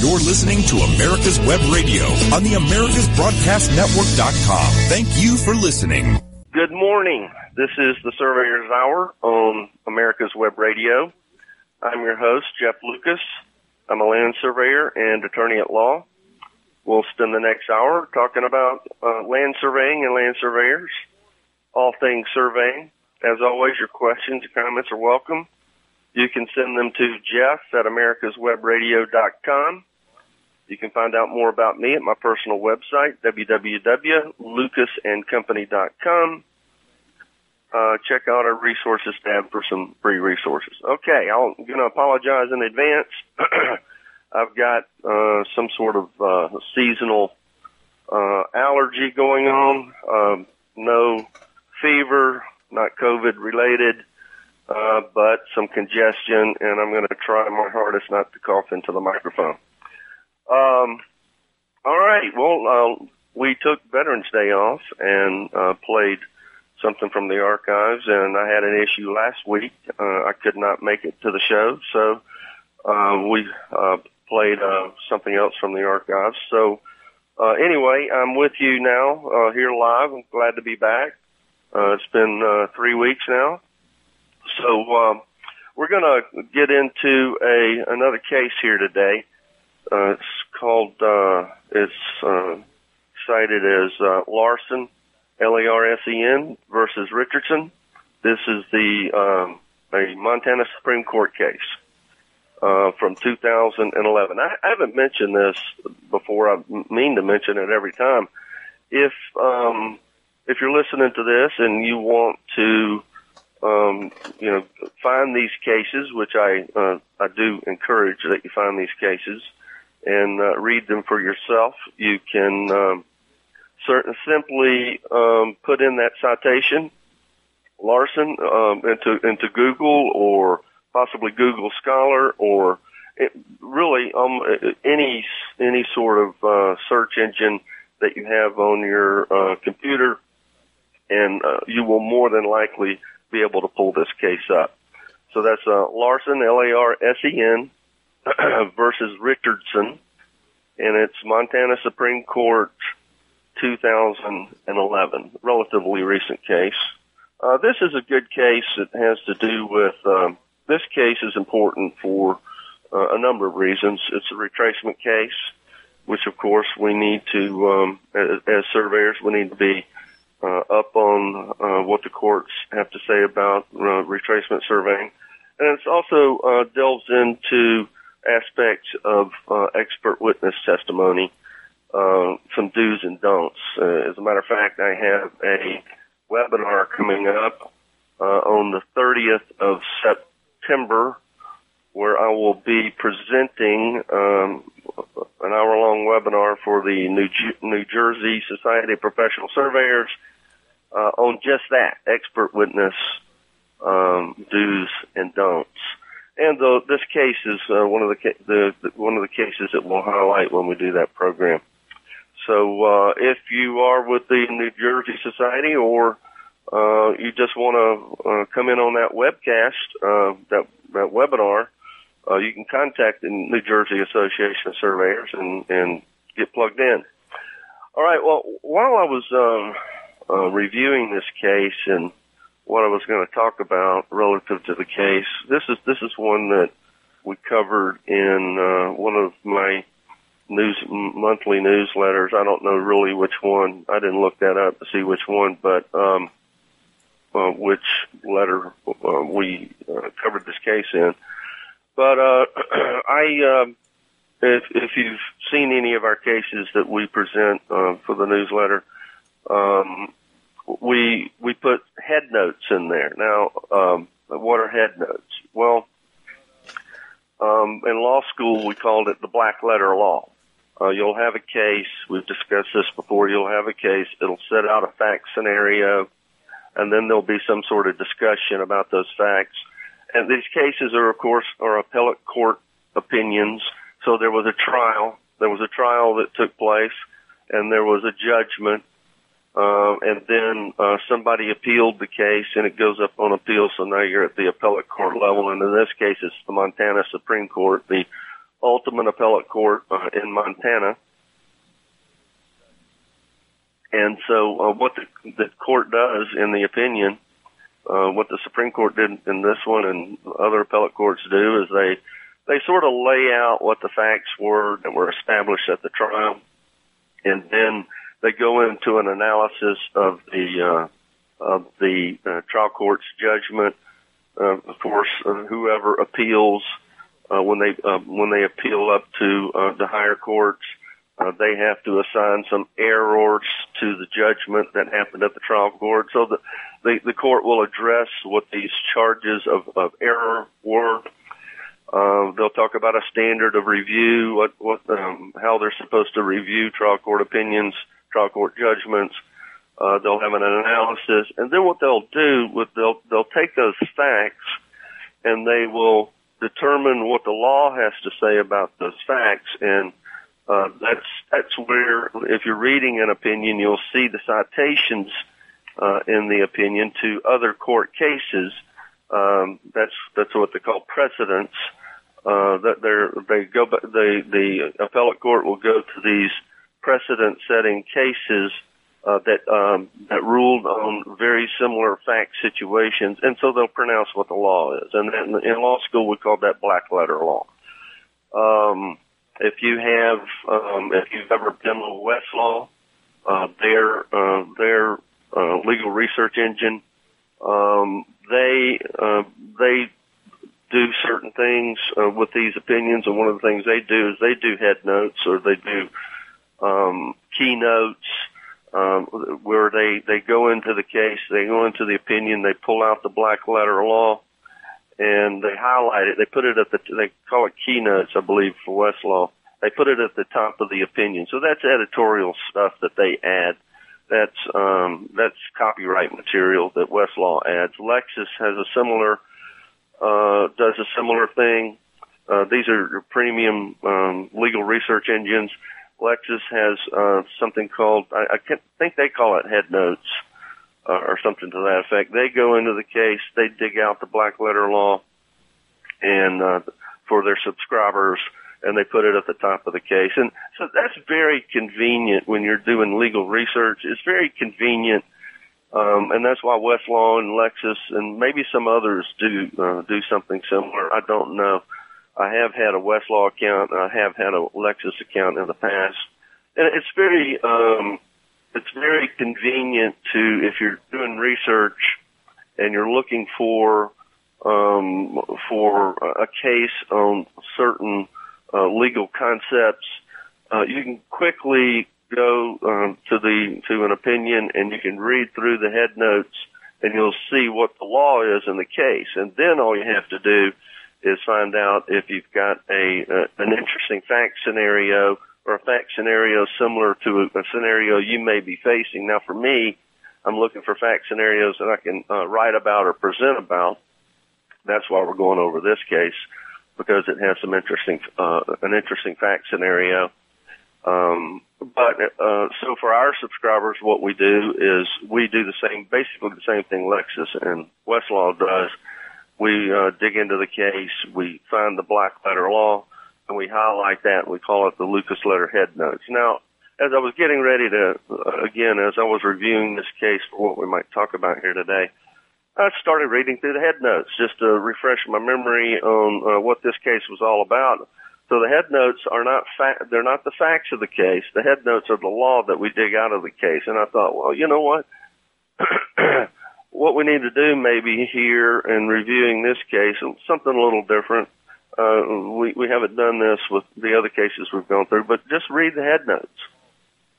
You're listening to America's Web Radio on the AmericasBroadcastNetwork.com. Thank you for listening. Good morning. This is the Surveyor's Hour on America's Web Radio. I'm your host, Jeff Lucas. I'm a land surveyor and attorney at law. We'll spend the next hour talking about uh, land surveying and land surveyors, all things surveying. As always, your questions and comments are welcome. You can send them to Jeff at americaswebradio.com. You can find out more about me at my personal website, www.lucasandcompany.com. Uh, check out our resources tab for some free resources. Okay, I'm going to apologize in advance. I've got uh, some sort of uh, seasonal uh, allergy going on. Um, no fever, not COVID related, uh, but some congestion, and I'm going to try my hardest not to cough into the microphone. Um, all right. Well, uh, we took Veterans Day off and uh, played something from the archives, and I had an issue last week. Uh, I could not make it to the show, so uh, we uh, played uh, something else from the archives. So uh, anyway, I'm with you now uh, here live. I'm glad to be back. Uh, it's been uh, three weeks now, so um, we're going to get into a another case here today. Uh, called, uh, it's uh, cited as uh, Larsen, L-A-R-S-E-N versus Richardson. This is the um, a Montana Supreme Court case uh, from 2011. I, I haven't mentioned this before. I mean to mention it every time. If um, if you're listening to this and you want to um, you know, find these cases, which I uh, I do encourage that you find these cases and uh, read them for yourself. You can um, certain simply um, put in that citation, Larsen, um, into into Google or possibly Google Scholar or it, really um, any any sort of uh, search engine that you have on your uh, computer, and uh, you will more than likely be able to pull this case up. So that's uh, Larsen, L-A-R-S-E-N, versus Richardson, and it's Montana Supreme Court 2011, relatively recent case. Uh, this is a good case. It has to do with um, this case is important for uh, a number of reasons. It's a retracement case, which of course we need to, um, as, as surveyors, we need to be uh, up on uh, what the courts have to say about uh, retracement surveying. And it also uh, delves into aspects of uh, expert witness testimony, uh, some do's and don'ts. Uh, as a matter of fact, I have a webinar coming up uh, on the 30th of September where I will be presenting um, an hour-long webinar for the New, New Jersey Society of Professional Surveyors uh, on just that expert witness um, do's and don'ts. And the, this case is uh, one of the, the, the one of the cases that we'll highlight when we do that program. So uh, if you are with the New Jersey Society or uh, you just want to uh, come in on that webcast, uh, that that webinar, uh, you can contact the New Jersey Association of Surveyors and and get plugged in. All right. Well, while I was um, uh, reviewing this case and what I was going to talk about relative to the case. This is this is one that we covered in uh, one of my news monthly newsletters. I don't know really which one. I didn't look that up to see which one, but um, uh, which letter uh, we uh, covered this case in. But uh, I, uh, if if you've seen any of our cases that we present uh, for the newsletter, um, we we put head notes in there. Now, um, what are head notes? Well, um, in law school we called it the black letter law. Uh, you'll have a case. We've discussed this before. You'll have a case. It'll set out a fact scenario, and then there'll be some sort of discussion about those facts. And these cases are, of course, are appellate court opinions. So there was a trial. There was a trial that took place, and there was a judgment uh, and then uh, somebody appealed the case, and it goes up on appeal. So now you're at the appellate court level, and in this case, it's the Montana Supreme Court, the ultimate appellate court uh, in Montana. And so, uh, what the, the court does in the opinion, uh, what the Supreme Court did in this one and other appellate courts do is they they sort of lay out what the facts were that were established at the trial, and then they go into an analysis of the uh, of the uh, trial court's judgment. Uh, of course, uh, whoever appeals uh, when they uh, when they appeal up to uh, the higher courts, uh, they have to assign some errors to the judgment that happened at the trial court. So the the, the court will address what these charges of, of error were. Uh, they'll talk about a standard of review, what what um, how they're supposed to review trial court opinions, trial court judgments. Uh, they'll have an analysis, and then what they'll do, with they'll they'll take those facts, and they will determine what the law has to say about those facts, and uh, that's that's where, if you're reading an opinion, you'll see the citations uh, in the opinion to other court cases. Um, that's that's what they call precedents. Uh, that they're they go the the appellate court will go to these precedent-setting cases uh, that um, that ruled on very similar fact situations, and so they'll pronounce what the law is. And in, in law school, we call that black letter law. Um, if you have, um, if you've ever been with Westlaw, uh, their uh, their uh, legal research engine, um, they uh, they do certain things uh, with these opinions, and one of the things they do is they do head notes or they do um, keynotes um, where they they go into the case, they go into the opinion, they pull out the black letter law, and they highlight it. They put it at the they call it keynotes, I believe, for Westlaw. They put it at the top of the opinion. So that's editorial stuff that they add. That's um, that's copyright material that Westlaw adds. Lexis has a similar uh, does a similar thing. Uh, these are premium um, legal research engines. Lexis has uh, something called I, I think they call it head notes uh, or something to that effect. They go into the case, they dig out the black letter law, and uh, for their subscribers, and they put it at the top of the case. And so that's very convenient when you're doing legal research. It's very convenient. Um, and that's why Westlaw and Lexis and maybe some others do uh, do something similar. I don't know. I have had a Westlaw account and I have had a Lexis account in the past. And it's very, um, it's very convenient to, if you're doing research and you're looking for, um, for a case on certain, uh, legal concepts, uh, you can quickly go, um, to the, to an opinion and you can read through the head notes and you'll see what the law is in the case. And then all you have to do is find out if you've got a, uh, an interesting fact scenario or a fact scenario similar to a, a scenario you may be facing. Now for me, I'm looking for fact scenarios that I can uh, write about or present about. That's why we're going over this case because it has some interesting, uh, an interesting fact scenario. Um, but uh, so for our subscribers, what we do is we do the same, basically the same thing Lexis and Westlaw does we uh, dig into the case, we find the black letter law, and we highlight that. And we call it the Lucas letter head notes. Now, as I was getting ready to, uh, again, as I was reviewing this case for what we might talk about here today, I started reading through the head notes just to refresh my memory on uh, what this case was all about. So the head notes are not fa- they're not the facts of the case. The head notes are the law that we dig out of the case. And I thought, well, you know what? what we need to do maybe here in reviewing this case, something a little different. Uh, we, we haven't done this with the other cases we've gone through, but just read the head notes.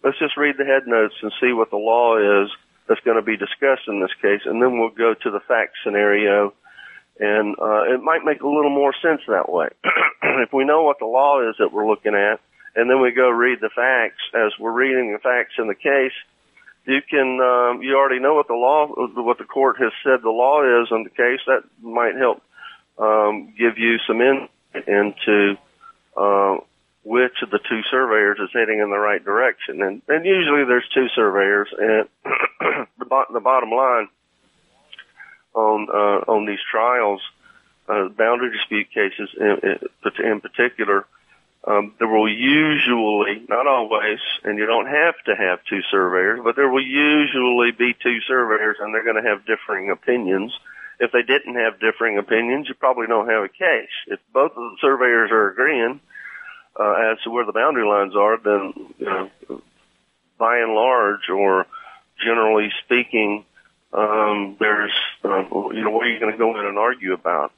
Let's just read the head notes and see what the law is that's going to be discussed in this case, and then we'll go to the fact scenario, and uh, it might make a little more sense that way. if we know what the law is that we're looking at, and then we go read the facts as we're reading the facts in the case, you can um, you already know what the law what the court has said the law is on the case. That might help um, give you some insight into uh, which of the two surveyors is heading in the right direction. And and usually there's two surveyors and the, bo- the bottom line on uh, on these trials uh, boundary dispute cases in, in particular um, there will usually, not always, and you don't have to have two surveyors, but there will usually be two surveyors and they're going to have differing opinions. If they didn't have differing opinions, you probably don't have a case. If both of the surveyors are agreeing uh, as to where the boundary lines are, then you know, by and large, or generally speaking, um, there's uh, you know what are you going to go in and argue about?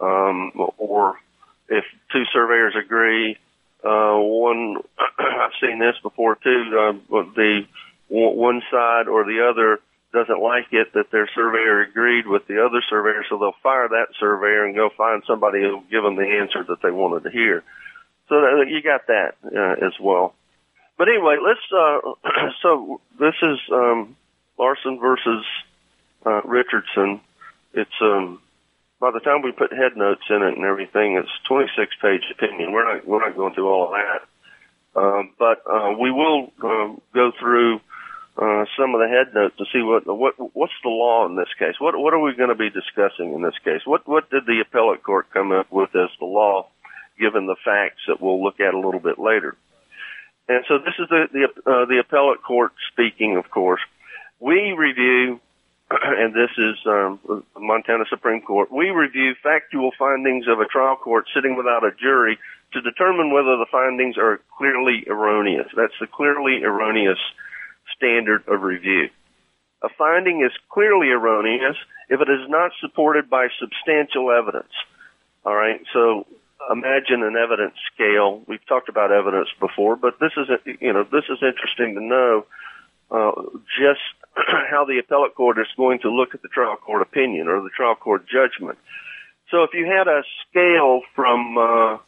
Um, or if two surveyors agree, uh, one I've seen this before too. Uh, the one side or the other doesn't like it that their surveyor agreed with the other surveyor, so they'll fire that surveyor and go find somebody who'll give them the answer that they wanted to hear. So that, you got that uh, as well. But anyway, let's. Uh, so this is um, Larsen versus uh, Richardson. It's um, by the time we put head notes in it and everything, it's 26 page opinion. We're not we're not going through all of that, um, but uh, we will um, go through uh, some of the head notes to see what what what's the law in this case. What what are we going to be discussing in this case? What what did the appellate court come up with as the law, given the facts that we'll look at a little bit later? And so this is the the, uh, the appellate court speaking, of course. We review and this is um, Montana Supreme Court, we review factual findings of a trial court sitting without a jury to determine whether the findings are clearly erroneous. That's the clearly erroneous standard of review. A finding is clearly erroneous if it is not supported by substantial evidence. All right, so imagine an evidence scale. We've talked about evidence before, but this is, you know, this is interesting to know uh, just how the appellate court is going to look at the trial court opinion or the trial court judgment. So if you had a scale from uh,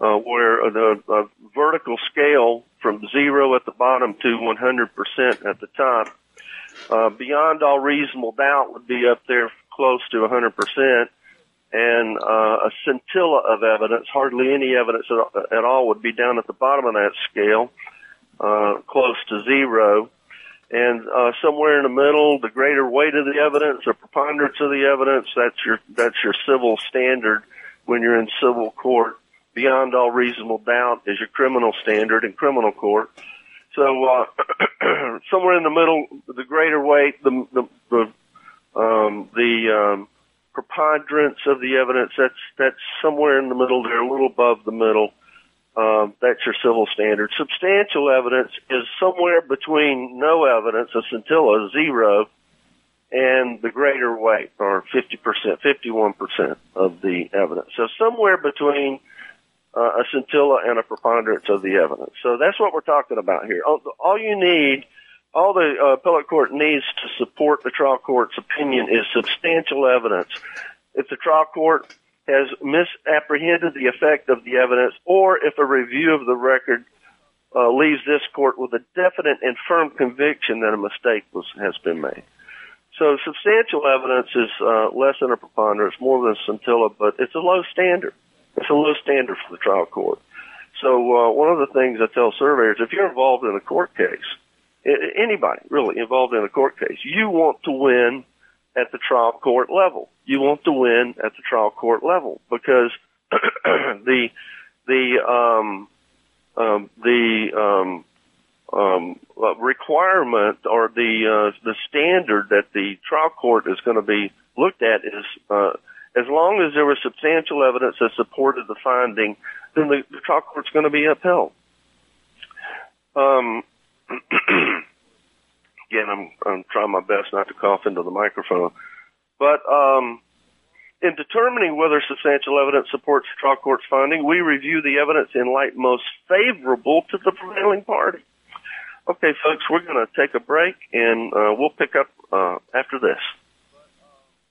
uh, where the a vertical scale from zero at the bottom to 100% at the top, uh, beyond all reasonable doubt would be up there close to 100%, and uh, a scintilla of evidence, hardly any evidence at, at all, would be down at the bottom of that scale, uh, close to zero and uh, somewhere in the middle, the greater weight of the evidence or preponderance of the evidence, that's your that's your civil standard when you're in civil court. Beyond all reasonable doubt is your criminal standard in criminal court. So uh, somewhere in the middle, the greater weight, the the the, um, the um, preponderance of the evidence, that's that's somewhere in the middle there, a little above the middle. Um, that's your civil standard. Substantial evidence is somewhere between no evidence, a scintilla, zero, and the greater weight, or 50%, 51% of the evidence. So somewhere between uh, a scintilla and a preponderance of the evidence. So that's what we're talking about here. All, all you need, all the uh, appellate court needs to support the trial court's opinion is substantial evidence. If the trial court has misapprehended the effect of the evidence or if a review of the record uh, leaves this court with a definite and firm conviction that a mistake was, has been made. So substantial evidence is uh, less than a preponderance, more than a scintilla, but it's a low standard. It's a low standard for the trial court. So uh, one of the things I tell surveyors, if you're involved in a court case, anybody really involved in a court case, you want to win at the trial court level. You want to win at the trial court level because the the um, um, the um, um, requirement or the uh, the standard that the trial court is going to be looked at is uh, as long as there was substantial evidence that supported the finding, then the, the trial court's going to be upheld. Again, I'm I'm trying my best not to cough into the microphone. But um, in determining whether substantial evidence supports the trial court's finding, we review the evidence in light most favorable to the prevailing party. Okay, folks, we're going to take a break, and uh, we'll pick up uh, after this.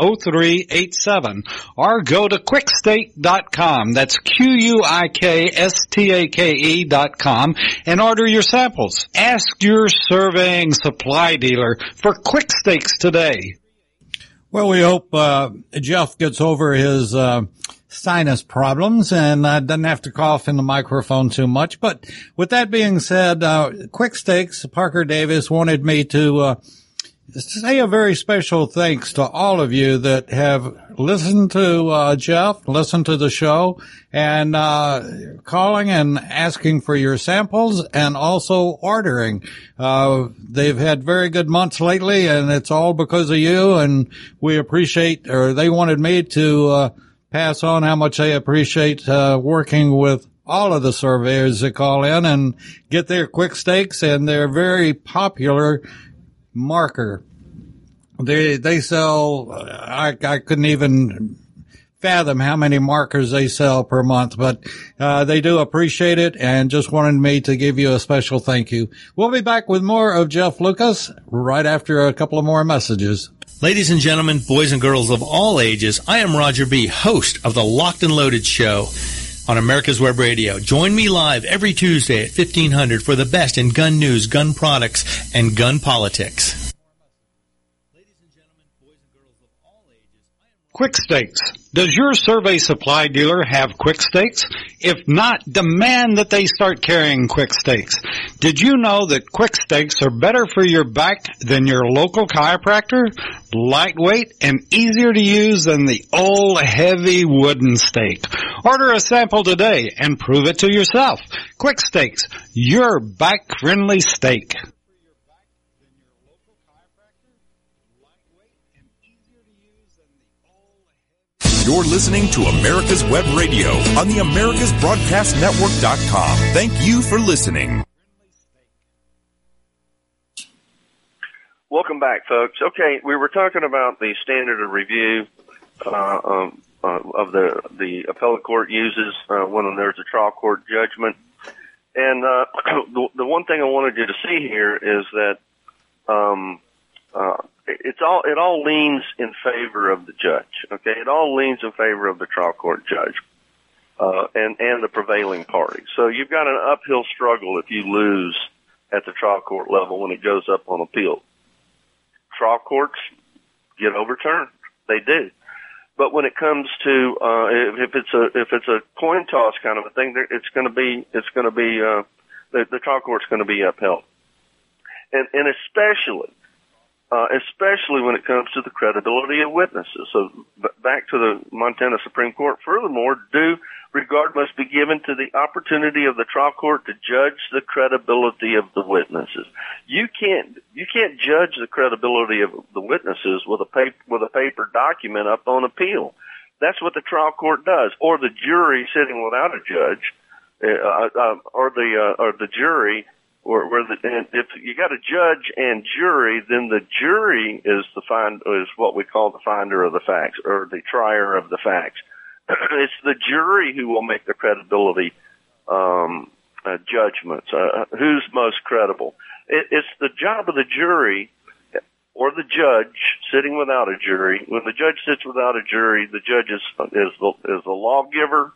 800-438-0387 or go to quikstake.com. That's Q-U-I-K-S-T-A-K-E dot com and order your samples. Ask your surveying supply dealer for quick stakes today. Well, we hope uh, Jeff gets over his uh, sinus problems and uh, doesn't have to cough in the microphone too much. But with that being said, uh, Quick Stakes, Parker Davis wanted me to uh, say a very special thanks to all of you that have listened to uh, Jeff, listened to the show, and uh, calling and asking for your samples and also ordering. Uh, they've had very good months lately, and it's all because of you. And we appreciate, or they wanted me to uh, pass on how much they appreciate uh, working with all of the surveyors that call in and get their quick stakes, and they're very popular marker. They they sell. I I couldn't even fathom how many markers they sell per month, but uh, they do appreciate it and just wanted me to give you a special thank you. We'll be back with more of Jeff Lucas right after a couple of more messages. Ladies and gentlemen, boys and girls of all ages, I am Roger B., host of the Locked and Loaded Show on America's Web Radio. Join me live every Tuesday at 1500 for the best in gun news, gun products, and gun politics. Quick Stakes. Does your survey supply dealer have Quick Stakes? If not, demand that they start carrying Quick Stakes. Did you know that Quick Stakes are better for your back than your local chiropractor? Lightweight and easier to use than the old heavy wooden stake. Order a sample today and prove it to yourself. Quick Stakes, your back friendly stake. You're listening to America's Web Radio on the AmericasBroadcastNetwork.com. Thank you for listening. Welcome back, folks. Okay, we were talking about the standard of review uh, um, uh, of the the appellate court uses uh, when there's a trial court judgment. And uh, the, the one thing I wanted you to see here is that um, uh, it's all it all leans in favor of the judge. Okay, it all leans in favor of the trial court judge uh, and and the prevailing party. So you've got an uphill struggle if you lose at the trial court level when it goes up on appeal. Trial courts get overturned; they do. But when it comes to uh, if, it's a if it's a coin toss kind of a thing, it's going to be it's going to be uh, the, the trial court's going to be upheld, and and especially uh, especially when it comes to the credibility of witnesses. So back to the Montana Supreme Court. Furthermore, due regard must be given to the opportunity of the trial court to judge the credibility of the witnesses. You can't you can't judge the credibility of the witnesses with a paper with a paper document up on appeal. That's what the trial court does, or the jury sitting without a judge, uh, uh, or the uh, or the jury or where the and if you got a judge and jury, then the jury is the find is what we call the finder of the facts or the trier of the facts. it's the jury who will make the credibility um, uh, judgments. Uh, who's most credible? It, it's the job of the jury or the judge sitting without a jury. When the judge sits without a jury, the judge is is the is the lawgiver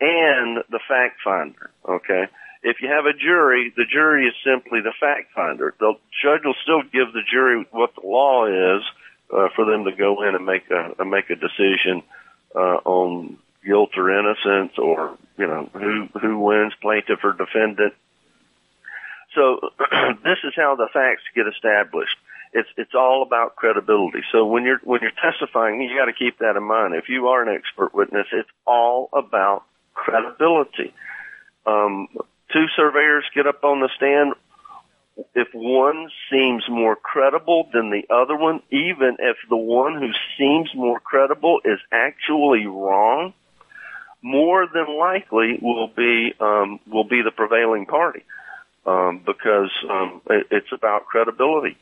and the fact finder. Okay if you have a jury, the jury is simply the fact finder. The judge will still give the jury what the law is uh, for them to go in and make a, make a decision uh, on guilt or innocence, or you know who who wins, plaintiff or defendant. So this is how the facts get established. It's it's all about credibility. So when you're when you're testifying, you got to keep that in mind. If you are an expert witness, it's all about credibility. Um, two surveyors get up on the stand, if one seems more credible than the other one, even if the one who seems more credible is actually wrong, more than likely will be um, will be the prevailing party um, because um, it, it's about credibility.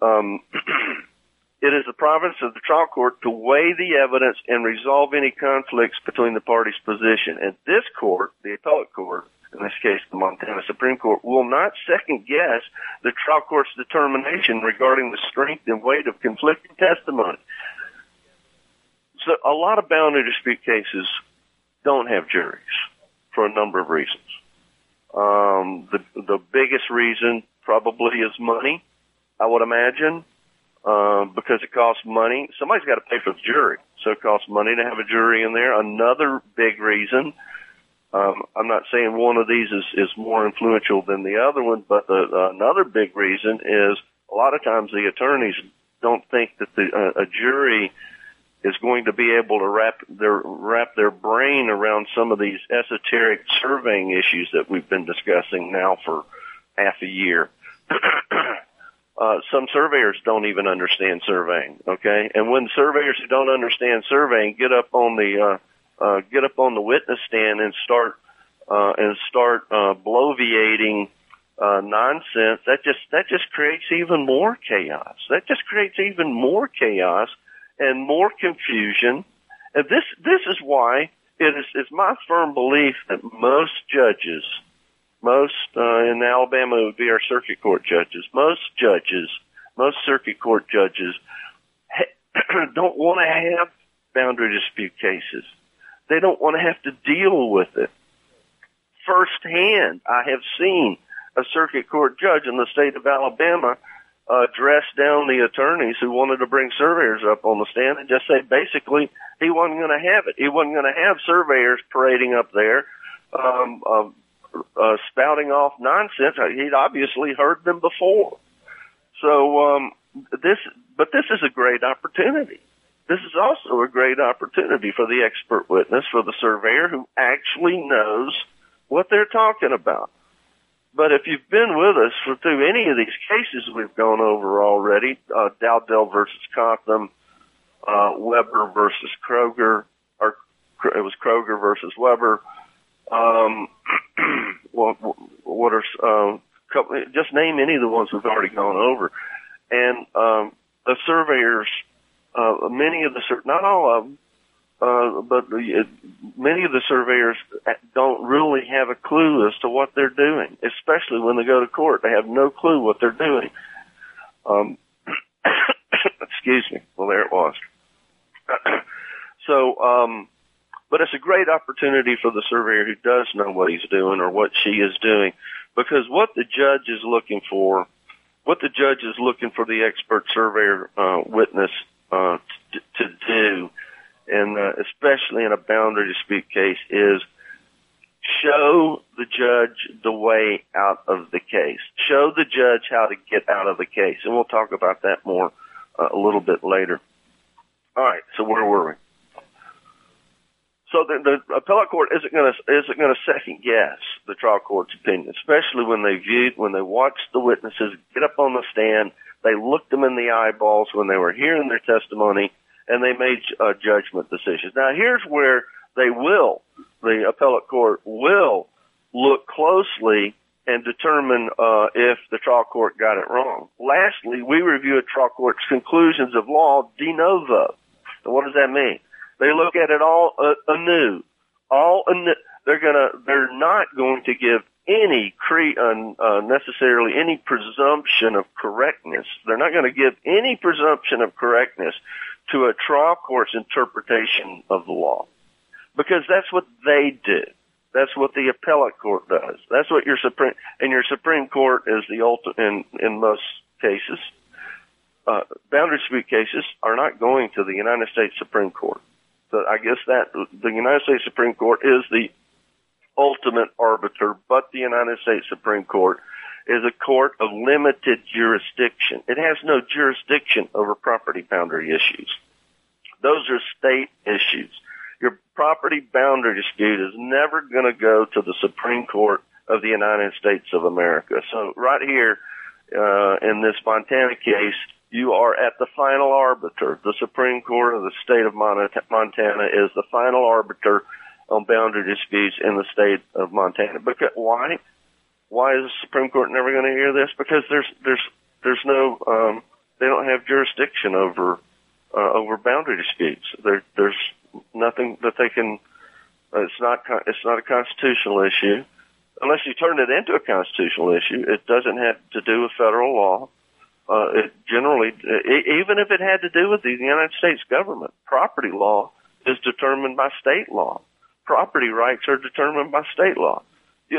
Um, it is the province of the trial court to weigh the evidence and resolve any conflicts between the parties' position. And this court, the appellate court, in this case the Montana Supreme Court, will not second guess the trial court's determination regarding the strength and weight of conflicting testimony. So a lot of boundary dispute cases don't have juries for a number of reasons. Um, the the biggest reason probably is money, I would imagine. um, because it costs money. Somebody's got to pay for the jury, so it costs money to have a jury in there. Another big reason. Um, I'm not saying one of these is, is more influential than the other one, but the, uh, another big reason is a lot of times the attorneys don't think that the, uh, a jury is going to be able to wrap their wrap their brain around some of these esoteric surveying issues that we've been discussing now for half a year. uh, some surveyors don't even understand surveying. Okay, and when surveyors who don't understand surveying get up on the uh, uh, get up on the witness stand and start uh, and start uh, bloviating uh, nonsense, that just that just creates even more chaos. That just creates even more chaos and more confusion. And this this is why it is it's my firm belief that most judges, most uh, in Alabama would be our circuit court judges, most judges, most circuit court judges don't want to have boundary dispute cases. They don't want to have to deal with it. Firsthand, I have seen a circuit court judge in the state of Alabama uh, dress down the attorneys who wanted to bring surveyors up on the stand and just say basically he wasn't going to have it. He wasn't going to have surveyors parading up there, um, uh, uh, spouting off nonsense. He'd obviously heard them before. So um, this, but this is a great opportunity. This is also a great opportunity for the expert witness, for the surveyor who actually knows what they're talking about. But if you've been with us for, through any of these cases we've gone over already, uh, Dowdell versus Cotham, uh, Weber versus Kroger, or it was Kroger versus Weber. Um, what, what are, uh, just name any of the ones we've already gone over. And, um, the surveyors, uh, many of the, not all of them, uh, but the, many of the surveyors don't really have a clue as to what they're doing, especially when they go to court. They have no clue what they're doing. Um, excuse me. Well, there it was. so, um, but it's a great opportunity for the surveyor who does know what he's doing or what she is doing, because what the judge is looking for, what the judge is looking for the expert surveyor uh, witness uh, to, do and uh, especially in a boundary dispute case, is show the judge the way out of the case. Show the judge how to get out of the case, and we'll talk about that more uh, a little bit later. All right, so where were we? So the, the appellate court isn't going to isn't going to second guess the trial court's opinion, especially when they viewed when they watched the witnesses get up on the stand, they looked them in the eyeballs when they were hearing their testimony, and they made uh, judgment decisions. Now, here's where they will, the appellate court will look closely and determine uh, if the trial court got it wrong. Lastly, we review a trial court's conclusions of law de novo. What does that mean? They look at it all uh, anew, all anew. They're gonna, they're not going to give any cre- uh, necessarily any presumption of correctness. They're not going to give any presumption of correctness to a trial court's interpretation of the law. Because that's what they do. That's what the appellate court does. That's what your supreme and your supreme court is the ultimate in in most cases. Uh, boundary dispute cases are not going to the United States Supreme Court. So I guess that the United States Supreme Court is the ultimate arbiter, but the United States Supreme Court is a court of limited jurisdiction. It has no jurisdiction over property boundary issues. Those are state issues. Your property boundary dispute is never going to go to the Supreme Court of the United States of America. So right here, uh, in this Montana case, you are at the final arbiter. The Supreme Court of the state of Montana is the final arbiter on boundary disputes in the state of Montana. Because why? why is the Supreme Court never going to hear this? Because there's there's there's no um, they don't have jurisdiction over uh, over boundary disputes. There there's nothing that they can. Uh, it's not it's not a constitutional issue unless you turn it into a constitutional issue. It doesn't have to do with federal law. Uh, it generally, even if it had to do with the United States government, property law is determined by state law. Property rights are determined by state law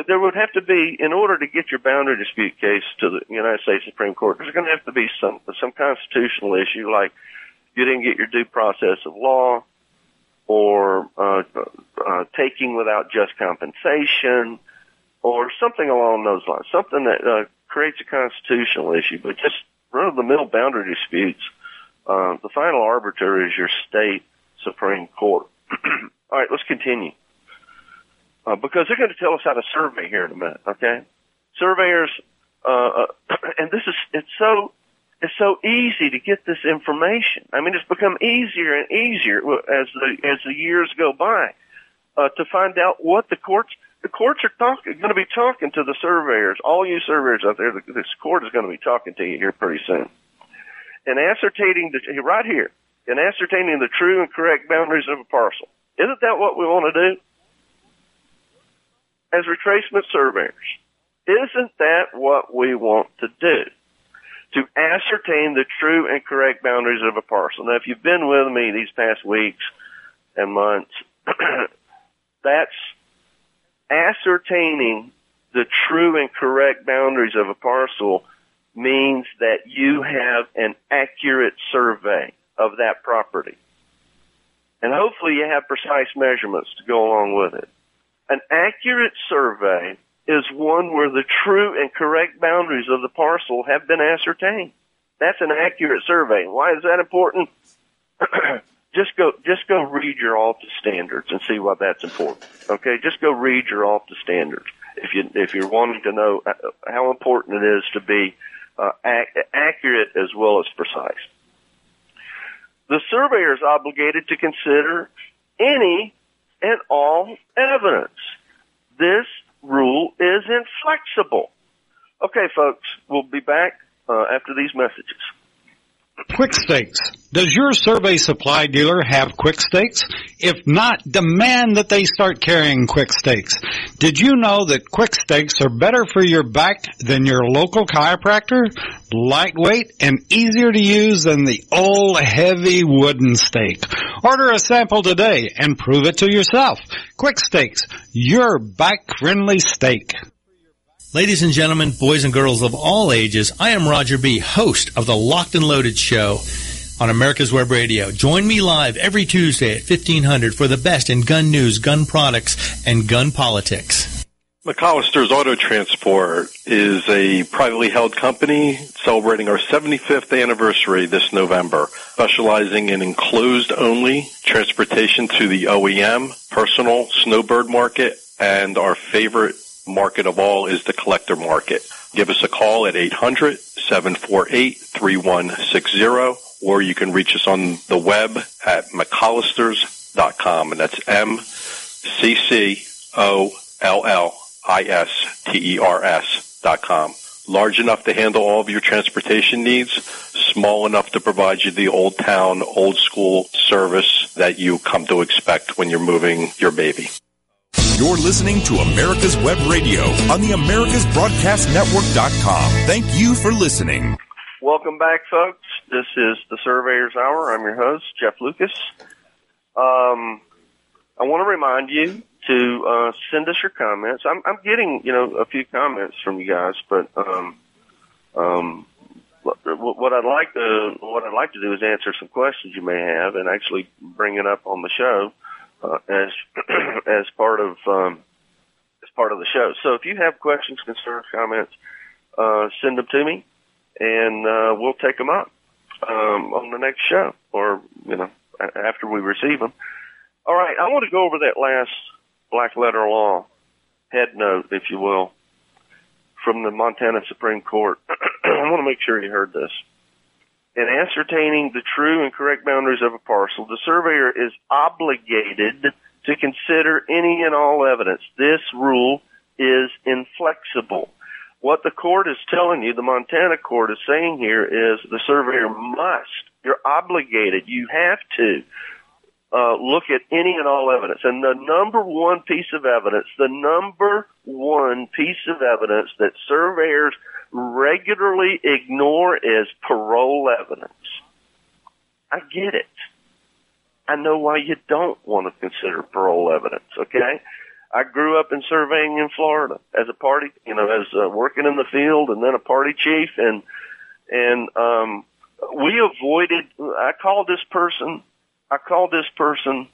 there would have to be, in order to get your boundary dispute case to the United States Supreme Court, there's going to have to be some some constitutional issue like you didn't get your due process of law, or uh, uh, taking without just compensation, or something along those lines. Something that uh, creates a constitutional issue, but just run of the mill boundary disputes. Uh, the final arbiter is your state Supreme Court. All right, let's continue. Uh, because they're going to tell us how to survey here in a minute, okay? Surveyors, uh, uh and this is, it's so, it's so easy to get this information. I mean, it's become easier and easier as the, as the years go by, uh, to find out what the courts, the courts are talking, going to be talking to the surveyors. All you surveyors out there, this court is going to be talking to you here pretty soon. And ascertaining the, right here, in ascertaining the true and correct boundaries of a parcel. Isn't that what we want to do? As retracement surveyors. Isn't that what we want to do? To ascertain the true and correct boundaries of a parcel. Now, if you've been with me these past weeks and months, that's ascertaining the true and correct boundaries of a parcel means that you have an accurate survey of that property. And hopefully you have precise measurements to go along with it. An accurate survey is one where the true and correct boundaries of the parcel have been ascertained. That's an accurate survey. Why is that important? just go, just go read your ALTA standards and see why that's important. Okay, just go read your ALTA standards if you if you're wanting to know how important it is to be uh, ac- accurate as well as precise the surveyor is obligated to consider any and all evidence. This rule is inflexible. Okay, folks, we'll be back uh, after these messages. Quick Stakes. Does your survey supply dealer have Quick Stakes? If not, demand that they start carrying Quick Stakes. Did you know that Quick Stakes are better for your back than your local chiropractor? Lightweight and easier to use than the old heavy wooden stake. Order a sample today and prove it to yourself. Quick Stakes, your back friendly stake. Ladies and gentlemen, boys and girls of all ages, I am Roger B., host of the Locked and Loaded Show on America's Web Radio. Join me live every Tuesday at 1500 for the best in gun news, gun products, and gun politics. McCollister's Auto Transport is a privately held company celebrating our 75th anniversary this November, specializing in enclosed only transportation to the OEM, personal snowbird market, and our favorite market of all is the collector market. Give us a call at 800-748-3160 or you can reach us on the web at mccollisters.com and that's M-C-C-O-L-L-I-S-T-E-R-S dot com. Large enough to handle all of your transportation needs, small enough to provide you the old town, old school service that you come to expect when you're moving your baby. You're listening to America's Web Radio on the AmericasBroadcastNetwork.com. Thank you for listening. Welcome back, folks. This is the Surveyor's Hour. I'm your host, Jeff Lucas. Um, I want to remind you to uh, send us your comments. I'm, I'm getting, you know, a few comments from you guys, but um, um, what I'd like to what I'd like to do is answer some questions you may have and actually bring it up on the show uh, as as part of um, as part of the show. So if you have questions, concerns, comments, uh, send them to me, and uh, we'll take them up um, on the next show, or you know after we receive them. All right, I want to go over that last black letter law head note, if you will, from the Montana Supreme Court. I want to make sure you heard this. In ascertaining the true and correct boundaries of a parcel, the surveyor is obligated to consider any and all evidence. This rule is inflexible. What the court is telling you, the Montana court is saying here is the surveyor must, you're obligated, you have to uh, look at any and all evidence. And the number one piece of evidence, the number one piece of evidence that surveyors regularly ignore is parol evidence. I get it. I know why you don't want to consider parol evidence, okay? I grew up in surveying in Florida as a party, you know, as uh, working in the field and then a party chief and, and, um, we avoided, I called this person, I called this person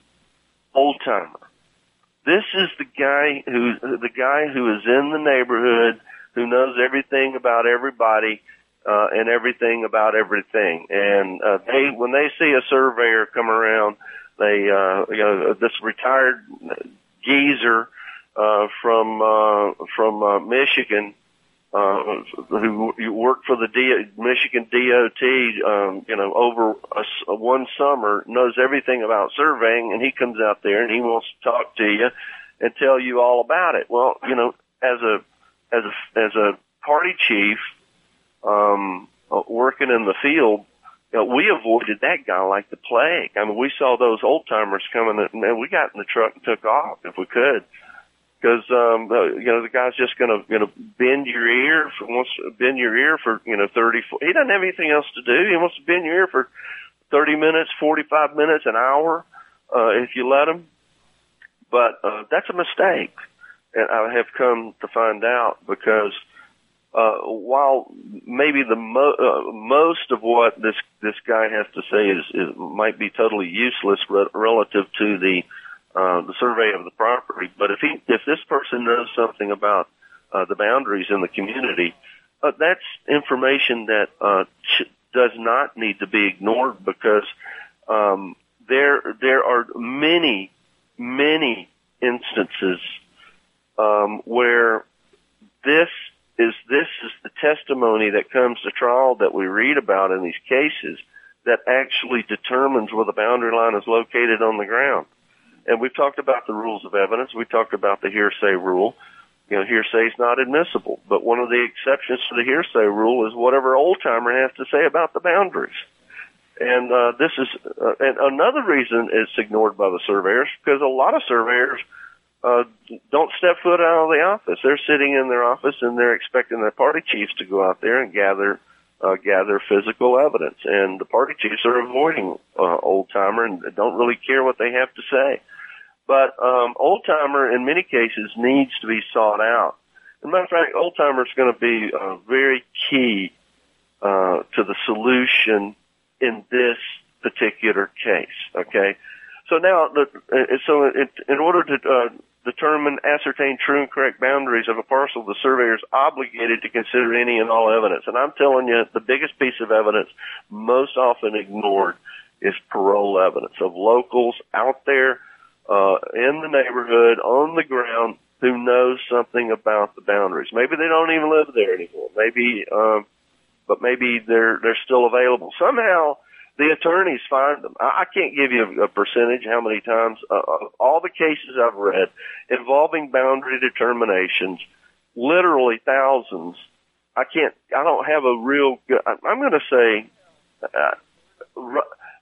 old timer. This is the guy who, the guy who is in the neighborhood, who knows everything about everybody, uh, and everything about everything. And, uh, they, when they see a surveyor come around, they, uh, you know, this retired geezer uh, from uh, from uh, Michigan uh, who worked for the D- Michigan DOT, um, you know, over a, one summer, knows everything about surveying, and he comes out there and he wants to talk to you and tell you all about it. Well, you know, as a as a as a party chief um, uh, working in the field, you know, we avoided that guy like the plague. I mean, we saw those old timers coming, and man, we got in the truck and took off if we could, because um, uh, you know the guy's just going to you know bend your ear for wants to bend your ear for you know thirty. He doesn't have anything else to do. He wants to bend your ear for thirty minutes, forty five minutes, an hour, uh, if you let him. But uh, that's a mistake, and I have come to find out because uh, while maybe the mo- uh, most of what this this guy has to say is, is might be totally useless re- relative to the uh, the survey of the property, but if he if this person knows something about uh, the boundaries in the community, uh, that's information that uh, ch- does not need to be ignored because um, there there are many many instances um, where this is this is the testimony that comes to trial that we read about in these cases that actually determines where the boundary line is located on the ground. And we've talked about the rules of evidence. We talked about the hearsay rule. You know, hearsay is not admissible, but one of the exceptions to the hearsay rule is whatever old timer has to say about the boundaries. And uh, this is, uh, and another reason it's ignored by the surveyors because a lot of surveyors uh, don't step foot out of the office. They're sitting in their office and they're expecting their party chiefs to go out there and gather uh, gather physical evidence. And the party chiefs are avoiding uh, old timer and don't really care what they have to say. But um, old timer, in many cases, needs to be sought out. As a matter of fact, old timer is going to be uh, very key uh, to the solution in this particular case. Okay. So now, the, uh, so in order to uh, determine, ascertain true and correct boundaries of a parcel, the surveyor is obligated to consider any and all evidence. And I'm telling you, the biggest piece of evidence most often ignored is parol evidence of locals out there uh, in the neighborhood on the ground who knows something about the boundaries. Maybe they don't even live there anymore. Maybe, um, but maybe they're they're still available somehow the attorneys find them. I, I can't give you a, percentage how many times uh, uh, all the cases I've read involving boundary determinations, literally thousands. I can't. I don't have a real. Good, I'm going to say, uh,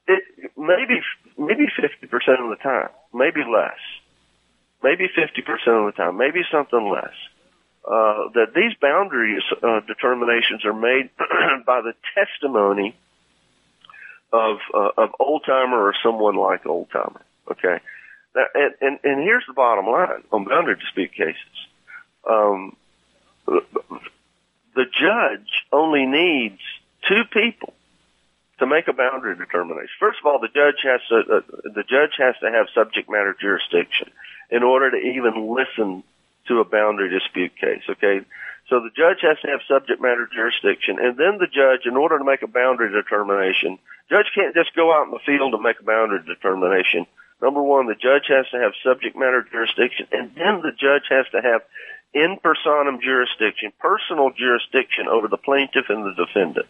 it maybe maybe fifty percent of the time, maybe less, maybe fifty percent of the time, maybe something less. Uh, that these boundaries uh, determinations are made by the testimony of uh, of old timer or someone like old timer. Okay, now, and, and and here's the bottom line on boundary dispute cases. Um, the judge only needs two people to make a boundary determination. First of all, the judge has to uh, the judge has to have subject matter jurisdiction in order to even listen to a boundary dispute case. Okay, so the judge has to have subject matter jurisdiction, and then the judge, in order to make a boundary determination, judge can't just go out in the field and make a boundary determination. Number one, the judge has to have subject matter jurisdiction, and then the judge has to have in personam jurisdiction, personal jurisdiction over the plaintiff and the defendant.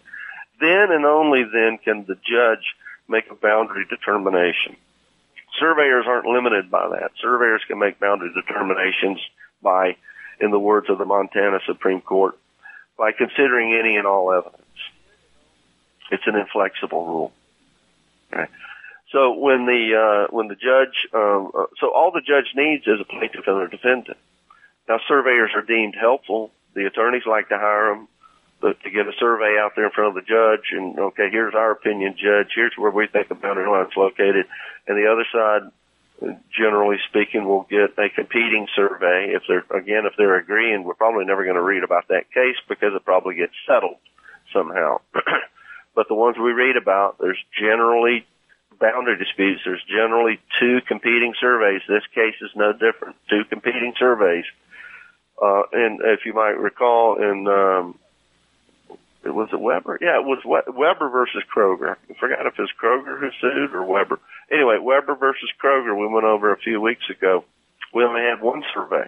Then and only then can the judge make a boundary determination. Surveyors aren't limited by that. Surveyors can make boundary determinations by in the words of the Montana Supreme Court, by considering any and all evidence. It's an inflexible rule. Okay. So when the uh, when the judge, um, uh, so all the judge needs is a plaintiff and a defendant. Now surveyors are deemed helpful. The attorneys like to hire them but to get a survey out there in front of the judge and okay, here's our opinion, judge. Here's where we think the boundary line's located, and the other side generally speaking, we will get a competing survey. If they're, again, if they're agreeing, we're probably never going to read about that case because it probably gets settled somehow. but the ones we read about, there's generally boundary disputes. There's generally two competing surveys. This case is no different. Two competing surveys. Uh, and if you might recall in, um, it was it Weber? Yeah, it was Weber versus Kroger. I forgot if it was Kroger who sued or Weber. Anyway, Weber versus Kroger we went over a few weeks ago. We only had one survey,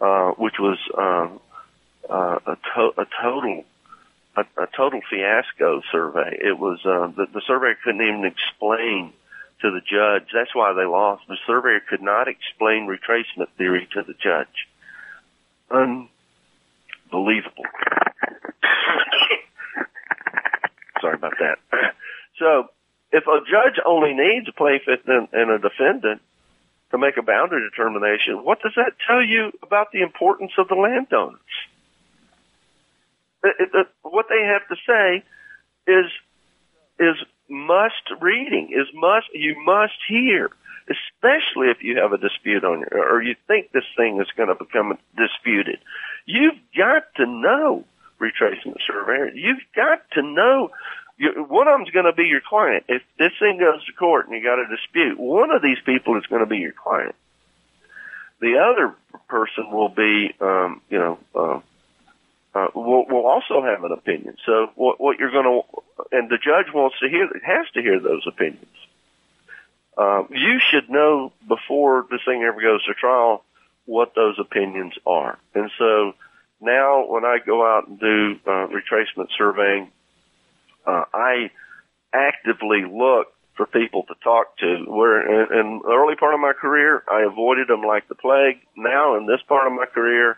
uh, which was, um, uh, a, to- a total a, a total fiasco survey. It was uh, the, the surveyor couldn't even explain to the judge. That's why they lost. The surveyor could not explain retracement theory to the judge. Unbelievable. Sorry about that. So, if a judge only needs a plaintiff and, and a defendant to make a boundary determination, what does that tell you about the importance of the landowners? it, it, what they have to say is is must reading is must you must hear especially if you have a dispute on your or you think this thing is going to become disputed you've got to know retracing the surveyor you've got to know you, one of them's going to be your client if this thing goes to court and you got a dispute one of these people is going to be your client the other person will be um you know uh, uh, will, will also have an opinion. So what, what you're going to, and the judge wants to hear, has to hear those opinions. Uh, you should know before this thing ever goes to trial what those opinions are. And so now when I go out and do uh, retracement surveying, uh, I actively look for people to talk to. Where in, in the early part of my career, I avoided them like the plague. Now in this part of my career,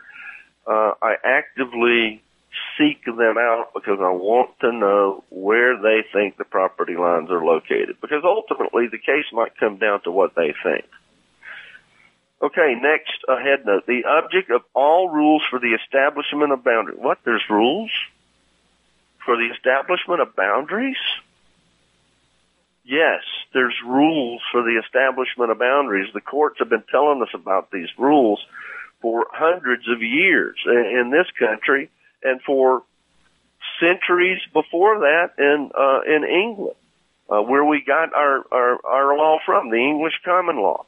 uh, I actively seek them out because I want to know where they think the property lines are located. Because ultimately, the case might come down to what they think. Okay, next, a head note. The object of all rules for the establishment of boundaries. What? There's rules? For the establishment of boundaries? Yes, there's rules for the establishment of boundaries. The courts have been telling us about these rules for hundreds of years in this country and for centuries before that in uh, in England, uh, where we got our, our our law from, the English common law.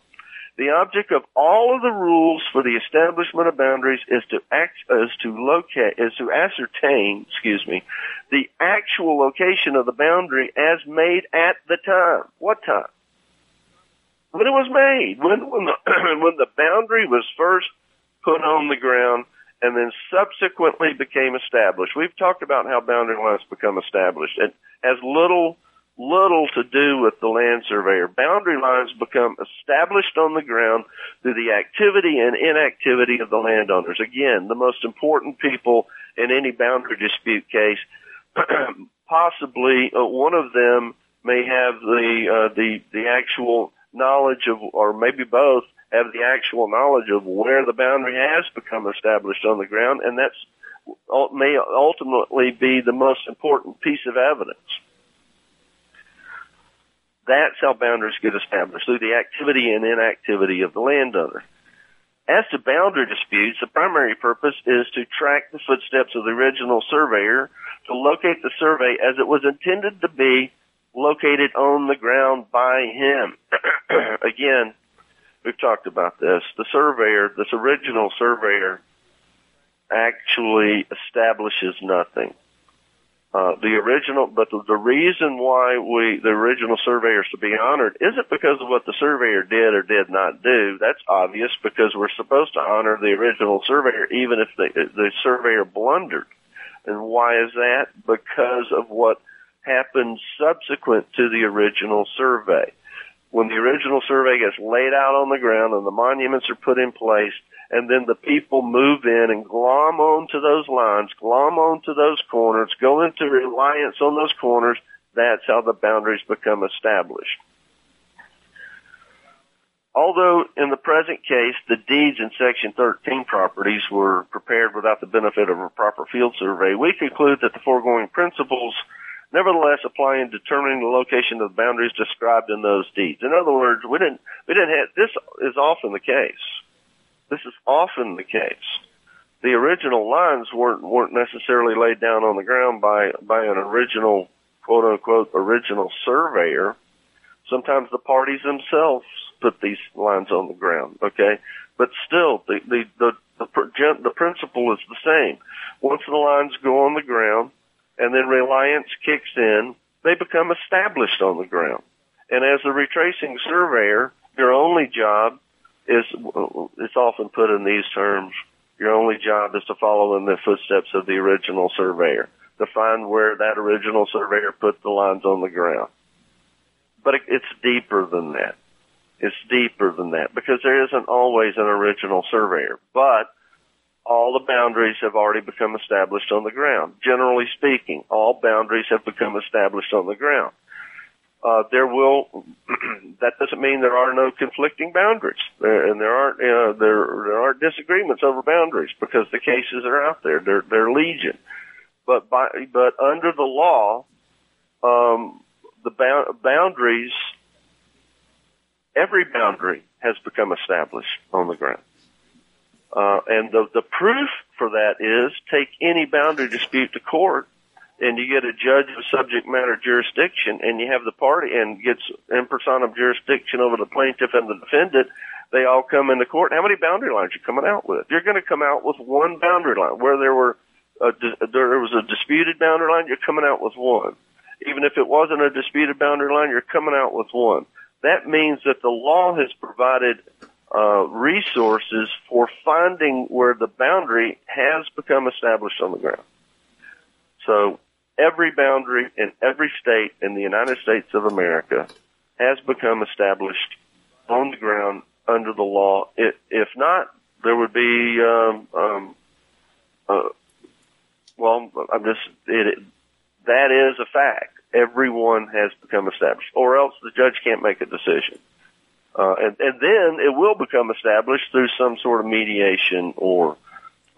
The object of all of the rules for the establishment of boundaries is to act, is to locate, is to ascertain, excuse me, the actual location of the boundary as made at the time. What time? When it was made, when when the, when the boundary was first put on the ground, and then subsequently became established. We've talked about how boundary lines become established. It has little, little to do with the land surveyor. Boundary lines become established on the ground through the activity and inactivity of the landowners. Again, the most important people in any boundary dispute case. Possibly uh, one of them may have the uh, the the actual knowledge of, or maybe both, have the actual knowledge of where the boundary has become established on the ground, and that's may ultimately be the most important piece of evidence. That's how boundaries get established through the activity and inactivity of the landowner. As to boundary disputes, the primary purpose is to track the footsteps of the original surveyor to locate the survey as it was intended to be located on the ground by him. Again, we've talked about this. The surveyor, this original surveyor, actually establishes nothing. Uh, the original, but the, the reason why we, the original surveyor is to be honored isn't because of what the surveyor did or did not do. That's obvious because we're supposed to honor the original surveyor even if the, the surveyor blundered. And why is that? Because of what happened subsequent to the original survey when the original survey gets laid out on the ground and the monuments are put in place, and then the people move in and glom onto those lines, glom onto those corners, go into reliance on those corners, that's how the boundaries become established. Although in the present case, the deeds in Section 13 properties were prepared without the benefit of a proper field survey, we conclude that the foregoing principles nevertheless applying determining the location of the boundaries described in those deeds. In other words, we didn't, we didn't have, this is often the case. This is often the case. The original lines weren't, weren't necessarily laid down on the ground by, by an original, quote unquote, original surveyor. Sometimes the parties themselves put these lines on the ground, okay? But still, the, the, the, the, the principle is the same. Once the lines go on the ground, and then reliance kicks in, they become established on the ground. And as a retracing surveyor, your only job is, it's often put in these terms, your only job is to follow in the footsteps of the original surveyor, to find where that original surveyor put the lines on the ground. But it's deeper than that. It's deeper than that because there isn't always an original surveyor. But all the boundaries have already become established on the ground. Generally speaking, all boundaries have become established on the ground. Uh, there will, that doesn't mean there are no conflicting boundaries, there, and there aren't, there, there aren't disagreements over boundaries because the cases are out there. They're, they're legion. But by, but under the law, um, the boundaries, every boundary has become established on the ground. Uh, and the, the proof for that is take any boundary dispute to court and you get a judge of subject matter jurisdiction and you have the party and gets in personam jurisdiction over the plaintiff and the defendant, they all come into court. How many boundary lines are you coming out with? You're going to come out with one boundary line. Where there were a, there was a disputed boundary line, you're coming out with one. Even if it wasn't a disputed boundary line, you're coming out with one. That means that the law has provided uh, resources for finding where the boundary has become established on the ground. So every boundary in every state in the United States of America has become established on the ground under the law. If not, there would be, um, um, uh, well, I'm just, it, that is a fact. Everyone has become established, or else the judge can't make a decision. Uh, and, and then it will become established through some sort of mediation or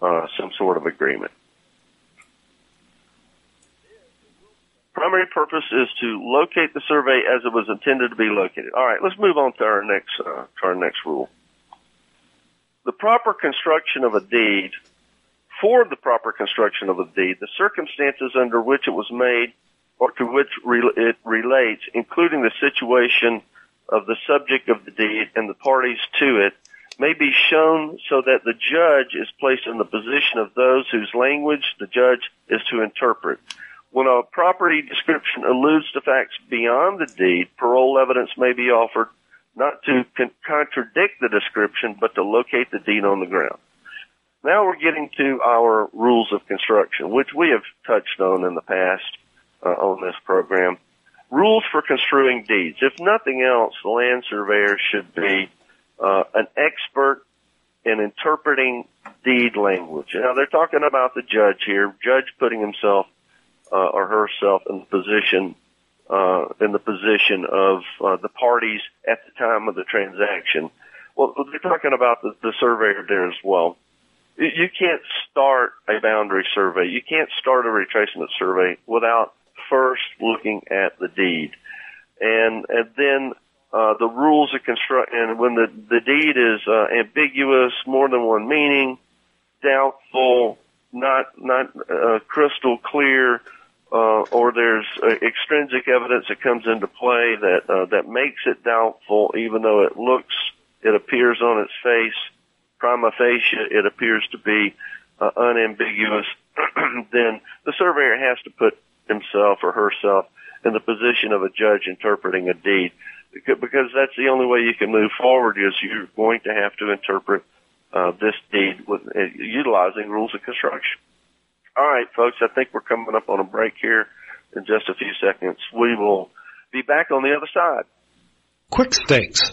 uh, some sort of agreement. Primary purpose is to locate the survey as it was intended to be located. All right, let's move on to our next uh, to our next rule. The proper construction of a deed for the proper construction of a deed, the circumstances under which it was made or to which it relates, including the situation of the subject of the deed and the parties to it may be shown so that the judge is placed in the position of those whose language the judge is to interpret. When a property description alludes to facts beyond the deed, parol evidence may be offered not to con- contradict the description, but to locate the deed on the ground. Now we're getting to our rules of construction, which we have touched on in the past uh, on this program. Rules for construing deeds. If nothing else, the land surveyor should be uh, an expert in interpreting deed language. Now they're talking about the judge here, judge putting himself uh, or herself in the position uh, in the position of uh, the parties at the time of the transaction. Well, they're talking about the, the surveyor there as well. You can't start a boundary survey. You can't start a retracement survey without first looking at the deed, and and then uh, the rules of construct. And when the the deed is uh, ambiguous, more than one meaning, doubtful, not not uh, crystal clear, uh, or there's uh, extrinsic evidence that comes into play that uh, that makes it doubtful, even though it looks, it appears on its face, prima facie, it appears to be unambiguous. then the surveyor has to put himself or herself in the position of a judge interpreting a deed because that's the only way you can move forward is you're going to have to interpret uh, this deed with uh, utilizing rules of construction. All right, folks, I think we're coming up on a break here in just a few seconds. We will be back on the other side. Quik Stakes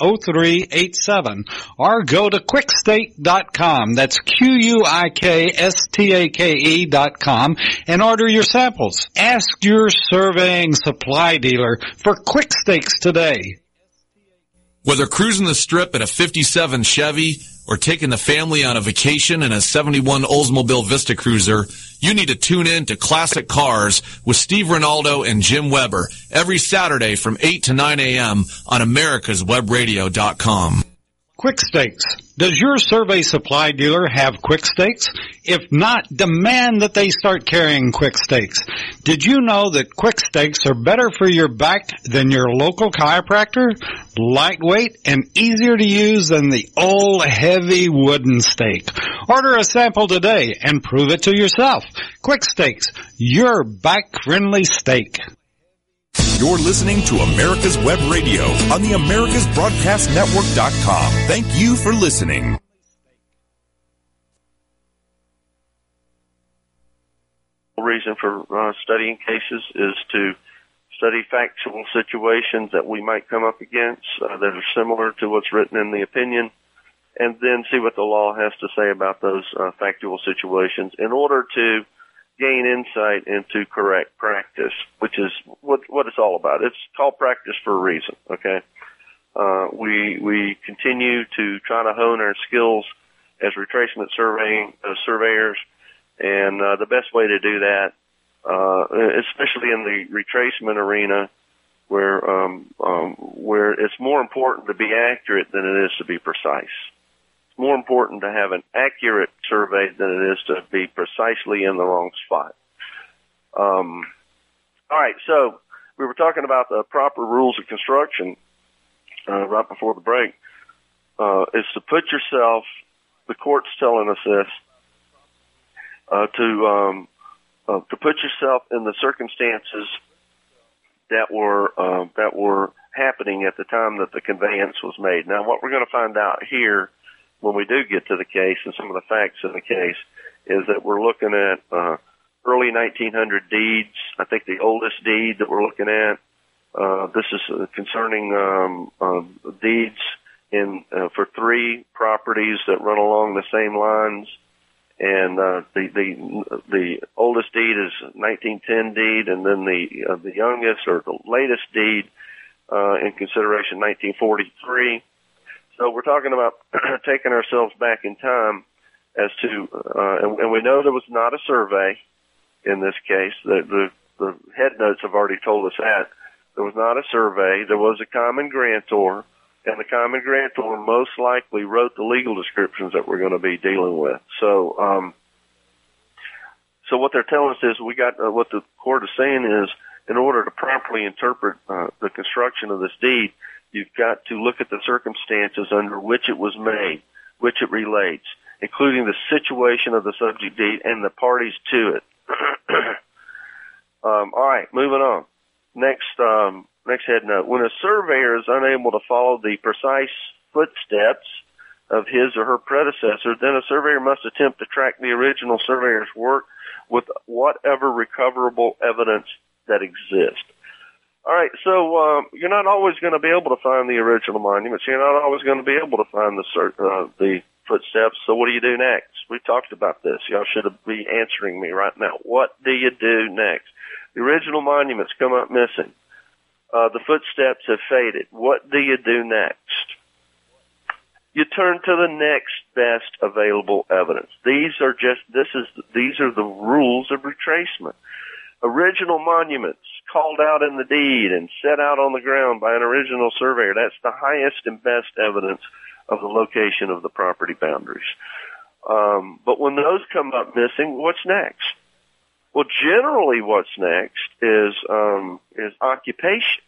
0387 or go to quikstake.com. That's Q-U-I-K-S-T-A-K-E dot com and order your samples. Ask your surveying supply dealer for quik stakes today. Whether cruising the strip in a 57 Chevy or taking the family on a vacation in a 71 Oldsmobile Vista Cruiser, you need to tune in to Classic Cars with Steve Ronaldo and Jim Weber every Saturday from 8 to 9 a.m. on americaswebradio.com. Quik Stakes. Does your survey supply dealer have Quik Stakes? If not, demand that they start carrying Quik Stakes. Did you know that Quik Stakes are better for your back than your local chiropractor? Lightweight and easier to use than the old heavy wooden stake. Order a sample today and prove it to yourself. Quik Stakes, your back friendly stake. You're listening to America's Web Radio on the AmericasBroadcastNetwork.com. Thank you for listening. Reason for uh, studying cases is to study factual situations that we might come up against uh, that are similar to what's written in the opinion, and then see what the law has to say about those uh, factual situations in order to gain insight into correct practice, which is what what it's all about. It's called practice for a reason. Okay, uh, we we continue to try to hone our skills as retracement surveying uh, surveyors, and uh, the best way to do that, uh, especially in the retracement arena, where um, um, where it's more important to be accurate than it is to be precise more important to have an accurate survey than it is to be precisely in the wrong spot. Um, all right, so we were talking about the proper rules of construction uh, right before the break. Uh, is to put yourself. The court's telling us this uh, to um, uh, to put yourself in the circumstances that were uh, that were happening at the time that the conveyance was made. Now, what we're going to find out here when we do get to the case and some of the facts of the case is that we're looking at uh, early 1900 deeds. I think the oldest deed that we're looking at. Uh, this is uh, concerning um, uh, deeds in uh, for three properties that run along the same lines, and uh, the the the oldest deed is 1910 deed, and then the uh, the youngest or the latest deed uh, in consideration 1943 so we're talking about taking ourselves back in time as to, uh, and, and we know there was not a survey in this case. The, the, the head notes have already told us that. There was not a survey. There was a common grantor, and the common grantor most likely wrote the legal descriptions that we're going to be dealing with. So, um, so what they're telling us is we got uh, what the court is saying is in order to properly interpret uh, the construction of this deed, You've got to look at the circumstances under which it was made, which it relates, including the situation of the subject deed and the parties to it. um, all right, moving on. Next, um, next head note. When a surveyor is unable to follow the precise footsteps of his or her predecessor, then a surveyor must attempt to track the original surveyor's work with whatever recoverable evidence that exists. All right, so um, you're not always going to be able to find the original monuments. You're not always going to be able to find the uh, the footsteps. So what do you do next? We talked about this. Y'all should be answering me right now. What do you do next? The original monuments come up missing. Uh, the footsteps have faded. What do you do next? You turn to the next best available evidence. These are just this is these are the rules of retracement original monuments called out in the deed and set out on the ground by an original surveyor. That's the highest and best evidence of the location of the property boundaries. Um, but when those come up missing, what's next? Well, generally, what's next is um, is occupation,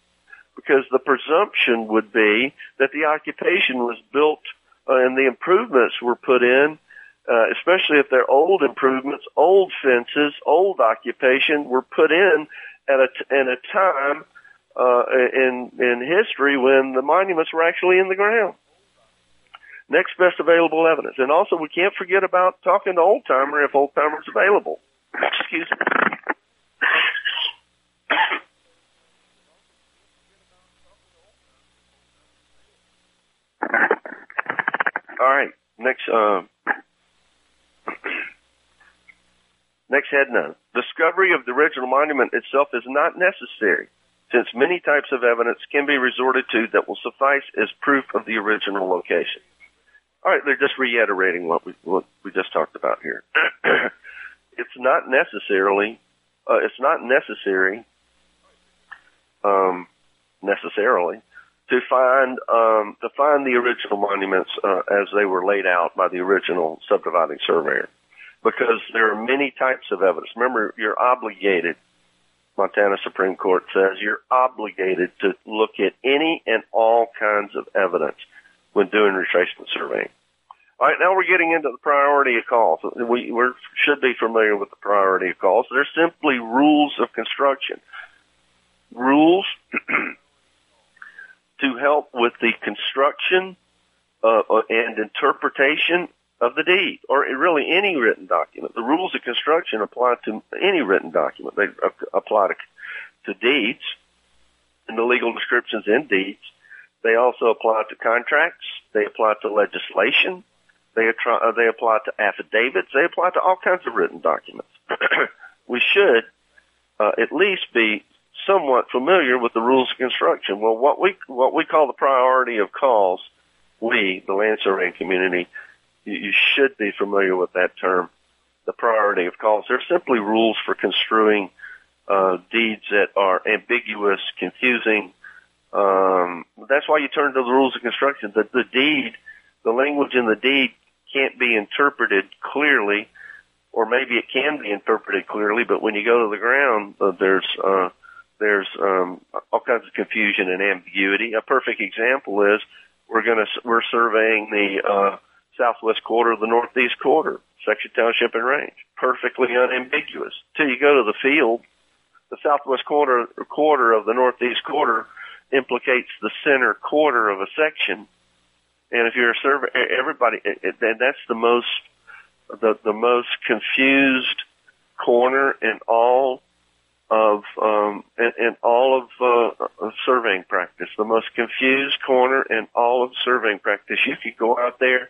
because the presumption would be that the occupation was built uh, and the improvements were put in uh, especially if they're old improvements, old fences, old occupation were put in at in a time uh, in in history when the monuments were actually in the ground. Next best available evidence, and also we can't forget about talking to old timer if old timer's available. Excuse me. All right, next. Uh, next head note. Discovery of the original monument itself is not necessary since many types of evidence can be resorted to that will suffice as proof of the original location. All right, they're just reiterating what we what we just talked about here. it's not necessarily uh, it's not necessary um, necessarily to find um, to find the original monuments uh, as they were laid out by the original subdividing surveyor, because there are many types of evidence. Remember, you're obligated. Montana Supreme Court says you're obligated to look at any and all kinds of evidence when doing retracement surveying. All right, now we're getting into the priority of calls. We we should be familiar with the priority of calls. They're simply rules of construction. Rules to help with the construction uh, uh, and interpretation of the deed, or really any written document. The rules of construction apply to any written document. They apply to, to deeds and the legal descriptions in deeds. They also apply to contracts. They apply to legislation. They, uh, they apply to affidavits. They apply to all kinds of written documents. we should uh, at least be somewhat familiar with the rules of construction. Well, what we what we call the priority of calls, we, the land surveying community, you, you should be familiar with that term. The priority of calls. They're simply rules for construing uh, deeds that are ambiguous, confusing. Um, that's why you turn to the rules of construction. That the deed, the language in the deed, can't be interpreted clearly, or maybe it can be interpreted clearly, but when you go to the ground, uh, there's uh, there's um, all kinds of confusion and ambiguity. A perfect example is we're going to we're surveying the uh, southwest quarter of the northeast quarter, section township and range, perfectly unambiguous. Till you go to the field, the southwest quarter quarter of the northeast quarter implicates the center quarter of a section, and if you're a survey, everybody, and that's the most the the most confused corner in all of um, in, in all of uh, surveying practice, the most confused corner in all of surveying practice. You could go out there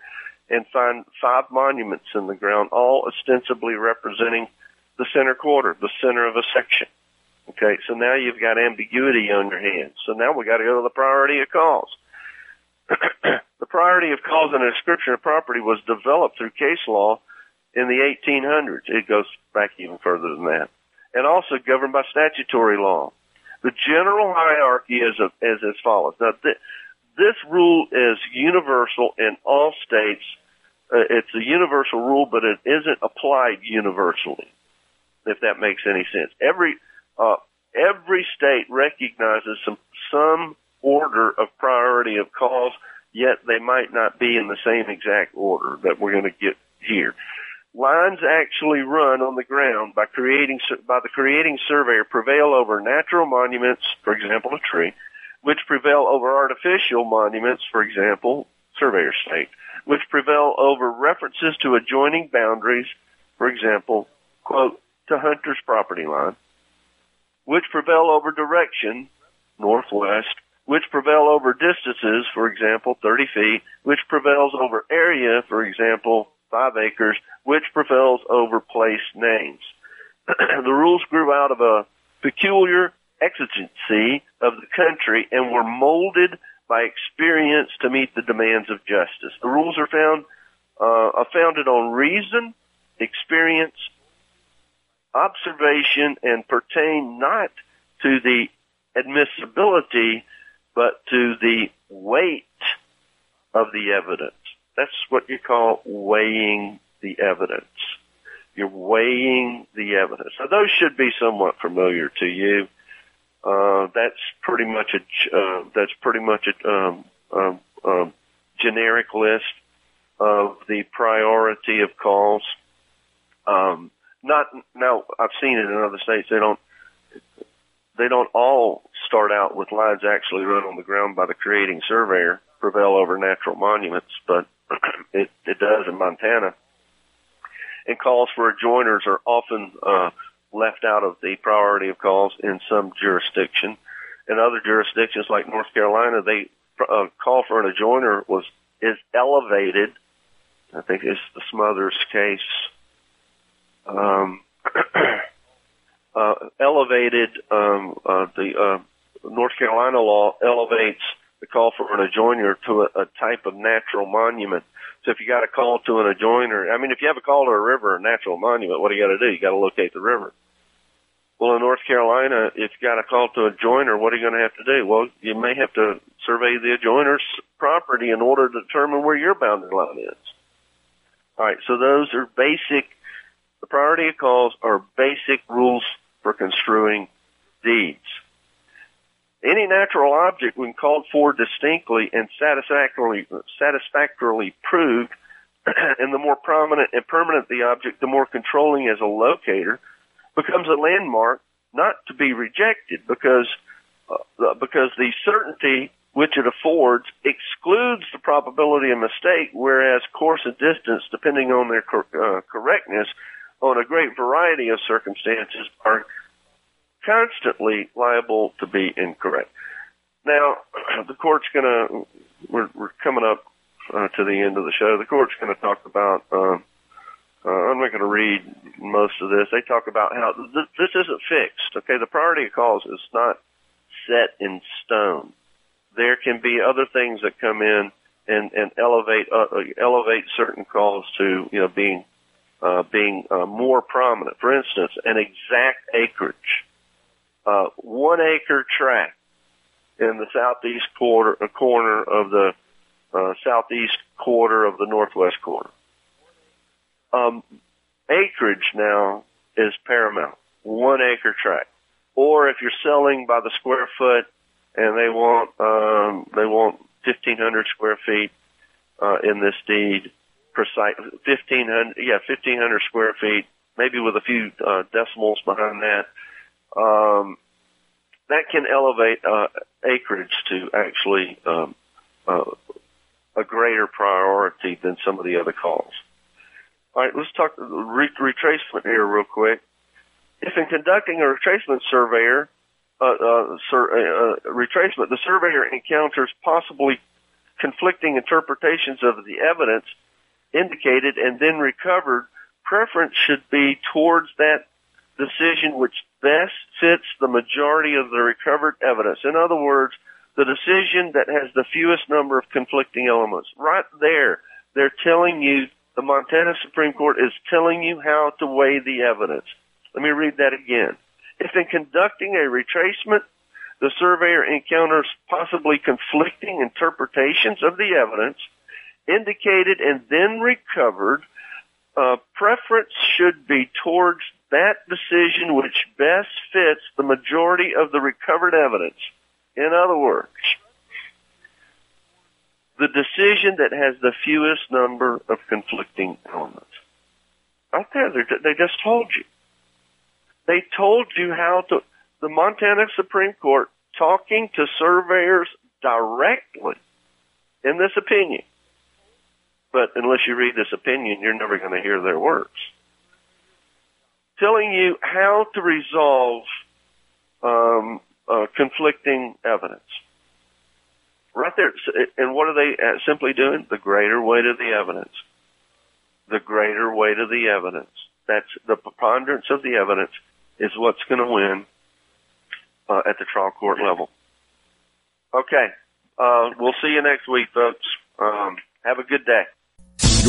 and find five monuments in the ground, all ostensibly representing the center quarter, the center of a section. Okay, so now you've got ambiguity on your hands. So now we got to go to the priority of calls. the priority of calls in a description of property was developed through case law in the 1800s. It goes back even further than that and also governed by statutory law. The general hierarchy is, a, is as follows. Now, th- this rule is universal in all states. Uh, it's a universal rule, but it isn't applied universally, if that makes any sense. Every uh, every state recognizes some some order of priority of calls, yet they might not be in the same exact order that we're going to get here. Lines actually run on the ground by creating by the creating surveyor prevail over natural monuments, for example, a tree, which prevail over artificial monuments, for example, surveyor stake, which prevail over references to adjoining boundaries, for example, quote, to Hunter's property line, which prevail over direction, northwest, which prevail over distances, for example, 30 feet, which prevails over area, for example, five acres, which prevails over place names. the rules grew out of a peculiar exigency of the country and were molded by experience to meet the demands of justice. The rules are found uh, are founded on reason, experience, observation, and pertain not to the admissibility, but to the weight of the evidence. That's what you call weighing the evidence. You're weighing the evidence. Now those should be somewhat familiar to you. Uh, that's pretty much a uh, that's pretty much a um, um, um, generic list of the priority of calls. Um, not now. I've seen it in other states. They don't they don't all start out with lines actually run on the ground by the creating surveyor prevail over natural monuments, but it, it does in Montana. And calls for adjoiners are often uh, left out of the priority of calls in some jurisdiction. In other jurisdictions like North Carolina, they uh, call for an adjoiner was is elevated I think it's the Smothers case, um, uh, elevated um, uh, the uh, North Carolina law elevates the call for an adjoiner to a, a type of natural monument. So if you got a call to an adjoiner, I mean, if you have a call to a river, a natural monument, what do you got to do? You got to locate the river. Well, in North Carolina, if you got a call to a joiner, what are you going to have to do? Well, you may have to survey the adjoiner's property in order to determine where your boundary line is. All right, so those are basic. The priority of calls are basic rules for construing deeds. Any natural object, when called for distinctly and satisfactorily, satisfactorily proved, and the more prominent and permanent the object, the more controlling as a locator, becomes a landmark not to be rejected because uh, because the certainty which it affords excludes the probability of mistake, whereas course and distance, depending on their cor- uh, correctness, on a great variety of circumstances, are constantly liable to be incorrect. Now, the court's going to, we're, we're coming up uh, to the end of the show. The court's going to talk about, uh, uh, I'm not going to read most of this. They talk about how th- this isn't fixed. Okay, the priority of calls is not set in stone. There can be other things that come in and, and elevate uh, uh elevate certain calls to you know being uh, being uh, more prominent. For instance, an exact acreage uh, one acre tract in the southeast quarter, uh, corner of the uh, southeast quarter of the northwest quarter. Um, acreage now is paramount. One acre tract. Or if you're selling by the square foot and they want, um, they want 1500 square feet, uh, in this deed, precise, 1500, yeah, 1500 square feet, maybe with a few, uh, decimals behind that um, that can elevate uh, acreage to actually um, uh, a greater priority than some of the other calls. All right, let's talk re- retracement here real quick. If in conducting a retracement surveyor, uh, uh, sur- uh, uh, retracement, the surveyor encounters possibly conflicting interpretations of the evidence indicated and then recovered, preference should be towards that decision which best fits the majority of the recovered evidence. In other words, the decision that has the fewest number of conflicting elements. Right there, they're telling you, the Montana Supreme Court is telling you how to weigh the evidence. Let me read that again. If in conducting a retracement, the surveyor encounters possibly conflicting interpretations of the evidence indicated and then recovered, uh, preference should be towards that decision which best fits the majority of the recovered evidence. In other words, the decision that has the fewest number of conflicting elements. Right there, they just told you. They told you how to, the Montana Supreme Court talking to surveyors directly in this opinion. But unless you read this opinion, you're never going to hear their words telling you how to resolve um, uh, conflicting evidence. Right there. And what are they uh, simply doing? The greater weight of the evidence. The greater weight of the evidence. That's the preponderance of the evidence is what's going to win uh, at the trial court level. Okay. Uh, we'll see you next week, folks. Um, have a good day.